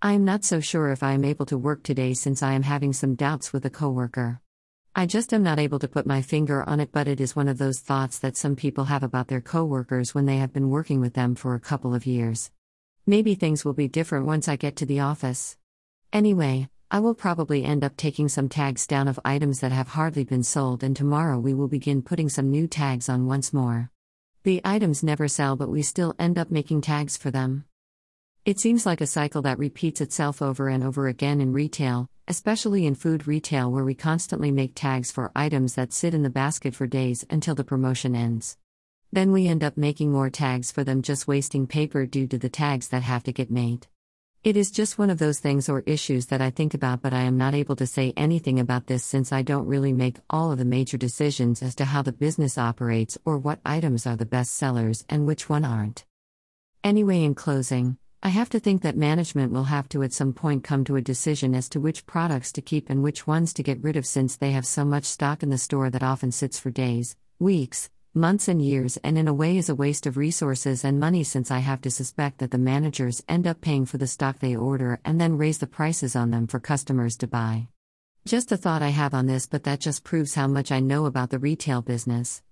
I am not so sure if I am able to work today since I am having some doubts with a coworker. I just am not able to put my finger on it, but it is one of those thoughts that some people have about their coworkers when they have been working with them for a couple of years. Maybe things will be different once I get to the office. Anyway, I will probably end up taking some tags down of items that have hardly been sold, and tomorrow we will begin putting some new tags on once more. The items never sell, but we still end up making tags for them. It seems like a cycle that repeats itself over and over again in retail, especially in food retail, where we constantly make tags for items that sit in the basket for days until the promotion ends. Then we end up making more tags for them, just wasting paper due to the tags that have to get made. It is just one of those things or issues that I think about, but I am not able to say anything about this since I don't really make all of the major decisions as to how the business operates or what items are the best sellers and which one aren't. Anyway, in closing, I have to think that management will have to at some point come to a decision as to which products to keep and which ones to get rid of since they have so much stock in the store that often sits for days, weeks, months, and years, and in a way is a waste of resources and money since I have to suspect that the managers end up paying for the stock they order and then raise the prices on them for customers to buy. Just a thought I have on this, but that just proves how much I know about the retail business.